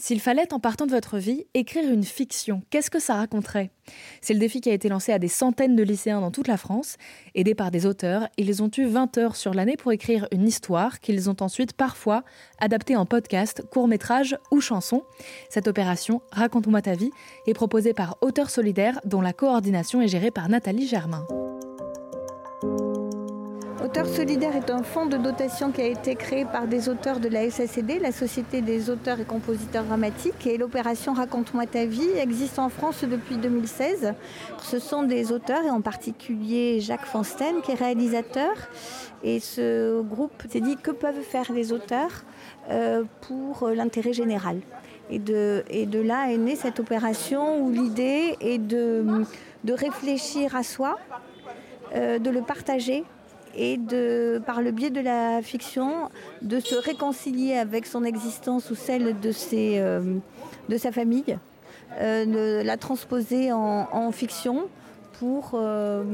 S'il fallait, en partant de votre vie, écrire une fiction, qu'est-ce que ça raconterait? C'est le défi qui a été lancé à des centaines de lycéens dans toute la France. Aidés par des auteurs, ils ont eu 20 heures sur l'année pour écrire une histoire qu'ils ont ensuite parfois adaptée en podcast, court-métrage ou chanson. Cette opération, Raconte-moi ta vie, est proposée par Auteurs Solidaires, dont la coordination est gérée par Nathalie Germain. Auteur solidaire est un fonds de dotation qui a été créé par des auteurs de la SACD, la Société des auteurs et compositeurs dramatiques. Et l'opération Raconte-moi ta vie existe en France depuis 2016. Ce sont des auteurs, et en particulier Jacques Fansten, qui est réalisateur. Et ce groupe s'est dit que peuvent faire les auteurs euh, pour l'intérêt général? Et de, là est née cette opération où l'idée est de, de réfléchir à soi, euh, de le partager et de, par le biais de la fiction, de se réconcilier avec son existence ou celle de, ses, euh, de sa famille, euh, de la transposer en, fiction pour euh,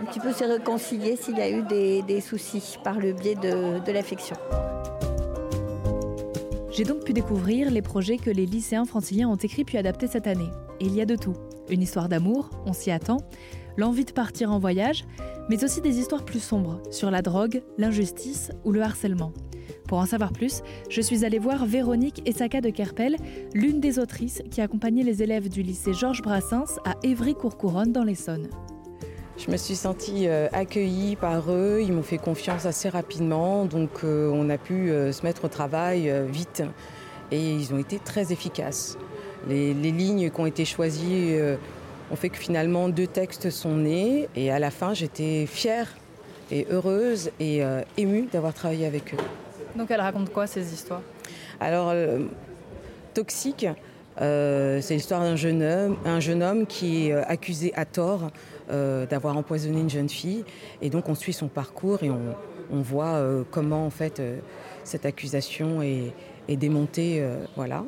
un petit peu se réconcilier s'il y a eu des, soucis par le biais de, de la fiction. J'ai donc pu découvrir les projets que les lycéens franciliens ont écrits puis adaptés cette année. Et il y a de tout. Une histoire d'amour, on s'y attend, l'envie de partir en voyage, mais aussi des histoires plus sombres sur la drogue, l'injustice ou le harcèlement. Pour en savoir plus, je suis allée voir Véronique Essaka de Kerpel, l'une des autrices qui accompagnait les élèves du lycée Georges Brassens à Évry-Courcouronne dans l'Essonne. Je me suis sentie euh, accueillie par eux, ils m'ont fait confiance assez rapidement, donc euh, on a pu euh, se mettre au travail vite et ils ont été très efficaces. Les, les lignes qui ont été choisies on fait que finalement deux textes sont nés et à la fin j'étais fière et heureuse et euh, émue d'avoir travaillé avec eux. Donc elle raconte quoi ces histoires? Alors euh, Toxique, euh, c'est l'histoire d'un jeune homme, un jeune homme qui est accusé à tort d'avoir empoisonné une jeune fille et donc on suit son parcours et on, voit comment en fait cette accusation est, est démontée, voilà.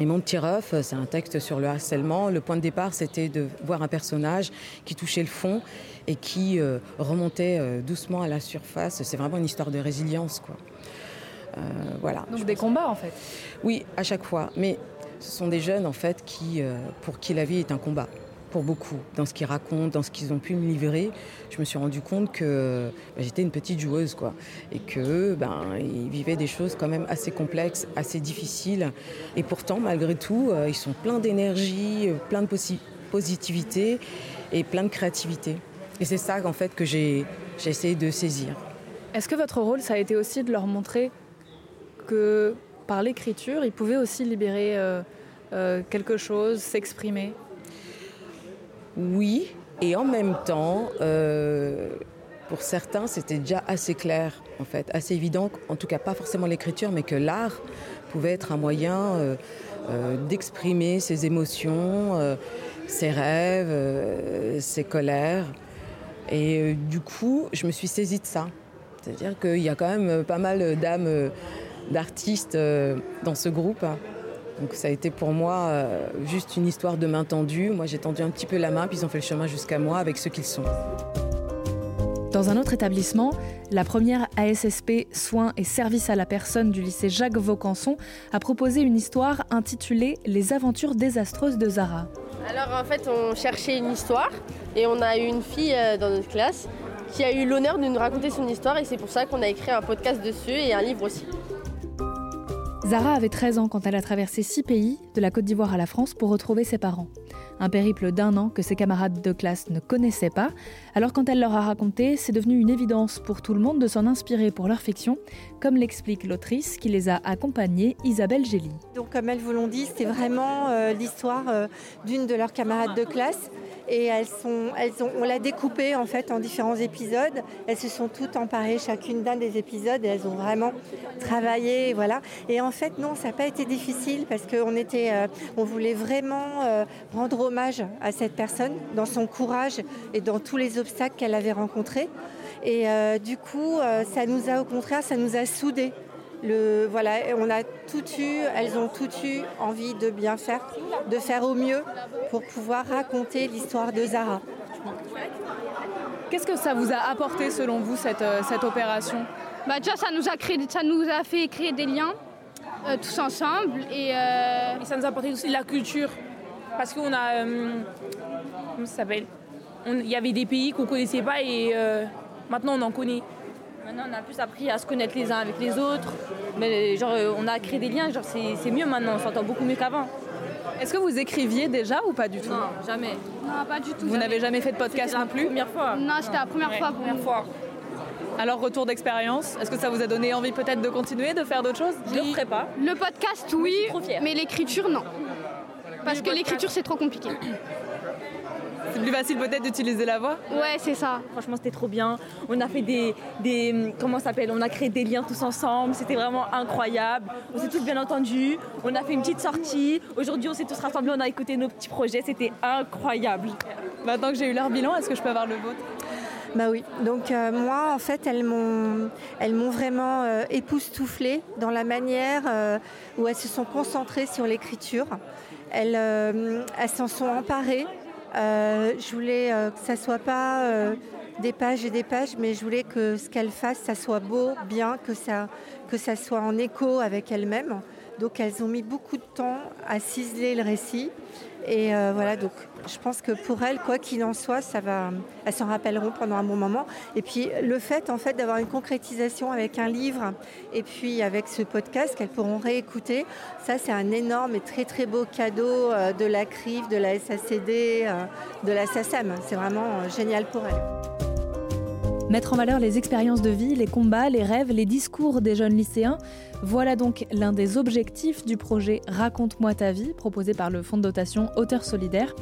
Et mon petit ref, c'est un texte sur le harcèlement. Le point de départ, c'était de voir un personnage qui touchait le fond et qui euh, remontait euh, doucement à la surface. C'est vraiment une histoire de résilience, quoi. Euh, voilà. Donc des combats, en fait. Oui, à chaque fois. Mais ce sont des jeunes, en fait, qui, pour qui la vie est un combat pour beaucoup. Dans ce qu'ils racontent, dans ce qu'ils ont pu me livrer, je me suis rendu compte que bah, j'étais une petite joueuse, quoi. Et que ben, ils vivaient des choses quand même assez complexes, assez difficiles. Et pourtant, malgré tout, euh, ils sont pleins d'énergie, euh, plein de positivité et plein de créativité. Et c'est ça, en fait, que j'ai essayé de saisir. Est-ce que votre rôle, ça a été aussi de leur montrer que par l'écriture, ils pouvaient aussi libérer euh, quelque chose, s'exprimer? Oui, et en même temps, euh, pour certains, c'était déjà assez clair, en fait, assez évident, en tout cas pas forcément l'écriture, mais que l'art pouvait être un moyen euh, euh, d'exprimer ses émotions, ses rêves, ses colères. Et du coup, je me suis saisie de ça. C'est-à-dire qu'il y a quand même pas mal d'âmes d'artistes dans ce groupe. Donc ça a été pour moi euh, juste une histoire de main tendue. Moi j'ai tendu un petit peu la main, puis ils ont fait le chemin jusqu'à moi avec ceux qu'ils sont. Dans un autre établissement, la première ASSP Soins et Services à la personne du lycée Jacques Vaucanson a proposé une histoire intitulée Les aventures désastreuses de Zara. Alors en fait on cherchait une histoire et on a eu une fille euh, dans notre classe qui a eu l'honneur de nous raconter son histoire et c'est pour ça qu'on a écrit un podcast dessus et un livre aussi. Zara avait 13 ans quand elle a traversé six pays, de la Côte d'Ivoire à la France, pour retrouver ses parents. Un périple d'un an que ses camarades de classe ne connaissaient pas. Alors quand elle leur a raconté, c'est devenu une évidence pour tout le monde de s'en inspirer pour leur fiction, comme l'explique l'autrice qui les a accompagnés, Isabelle Gély. Donc comme elles vous l'ont dit, c'est vraiment euh, l'histoire euh, d'une de leurs camarades de classe et elles sont, elles ont, on l'a découpé en fait en différents épisodes. Elles se sont toutes emparées chacune d'un des épisodes et elles ont vraiment travaillé, voilà. Et en fait non, ça n'a pas été difficile parce qu'on était, euh, on voulait vraiment euh, rendre hommage à cette personne dans son courage et dans tous les obstacles qu'elle avait rencontrés. Et euh, du coup, ça nous a au contraire, ça nous a soudés. Le, voilà, on a tout eu, elles ont tout eu envie de bien faire, de faire au mieux pour pouvoir raconter l'histoire de Zara. Qu'est-ce que ça vous a apporté selon vous cette, euh, cette opération? Bah déjà ça nous a créé, ça nous a fait créer des liens. tous ensemble et, et, ça nous a apporté aussi de la culture parce qu'on a comment ça s'appelle? Il y avait des pays qu'on connaissait pas et maintenant on en connaît Maintenant, on a plus appris à se connaître les uns avec les autres. Mais genre, on a créé des liens. Genre, c'est mieux maintenant. On s'entend beaucoup mieux qu'avant. Est-ce que vous écriviez déjà ou pas du tout? Non, jamais. Non, pas du tout. Vous n'avez jamais fait de podcast non plus? Première fois. Non, c'était la première fois. Première fois. Alors, retour d'expérience, est-ce que ça vous a donné envie peut-être de continuer, de faire d'autres choses? Je ne le ferai pas. Le podcast, oui, mais l'écriture, non. Parce que l'écriture, c'est trop compliqué. C'est plus facile peut-être d'utiliser la voix Ouais, c'est ça. Franchement, c'était trop bien. On a fait des, des comment s'appelle? On a créé des liens tous ensemble. C'était vraiment incroyable. On s'est tous bien entendus. On a fait une petite sortie. Aujourd'hui, on s'est tous rassemblés. On a écouté nos petits projets. C'était incroyable. Maintenant que j'ai eu leur bilan, est-ce que je peux avoir le vôtre? Bah oui, donc euh, moi en fait elles m'ont, elles m'ont vraiment euh, époustouflée dans la manière euh, où elles se sont concentrées sur l'écriture. Elles, elles s'en sont emparées euh, je voulais euh, que ça soit pas euh, des pages et des pages, mais je voulais que ce qu'elle fasse, ça soit beau, bien, que ça, que ça soit en écho avec elle-même. Donc elles ont mis beaucoup de temps à ciseler le récit. Et euh, voilà, donc je pense que pour elles, quoi qu'il en soit, ça va, elles s'en rappelleront pendant un bon moment. Et puis le fait, en fait, d'avoir une concrétisation avec un livre et puis avec ce podcast qu'elles pourront réécouter, ça c'est un énorme et très très beau cadeau euh, de la CRIF, de la SACD, euh, de la SACEM. C'est vraiment génial pour elles. Mettre en valeur les expériences de vie, les combats, les rêves, les discours des jeunes lycéens, voilà donc l'un des objectifs du projet Raconte-moi ta vie, proposé par le fonds de dotation Auteur Solidaire.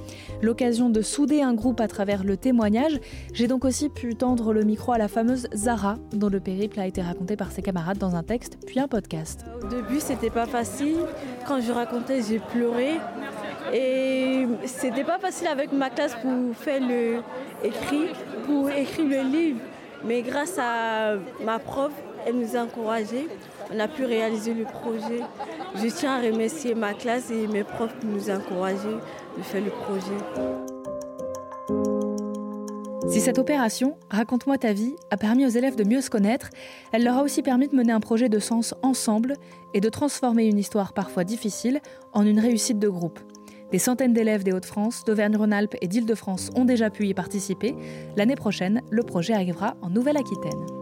L'occasion de souder un groupe à travers le témoignage. J'ai donc aussi pu tendre le micro à la fameuse Zara, dont le périple a été raconté par ses camarades dans un texte, puis un podcast. Au début, c'était pas facile. Quand je racontais, j'ai pleuré. Et c'était pas facile avec ma classe pour faire le écrit, pour écrire le livre. Mais grâce à ma prof, elle nous a encouragés. On a pu réaliser le projet. Je tiens à remercier ma classe et mes profs qui nous ont encouragés de faire le projet. Si cette opération, Raconte-moi ta vie, a permis aux élèves de mieux se connaître, elle leur a aussi permis de mener un projet de sens ensemble et de transformer une histoire parfois difficile en une réussite de groupe. Des centaines d'élèves des Hauts-de-France, d'Auvergne-Rhône-Alpes et d'Île-de-France ont déjà pu y participer. L'année prochaine, le projet arrivera en Nouvelle-Aquitaine.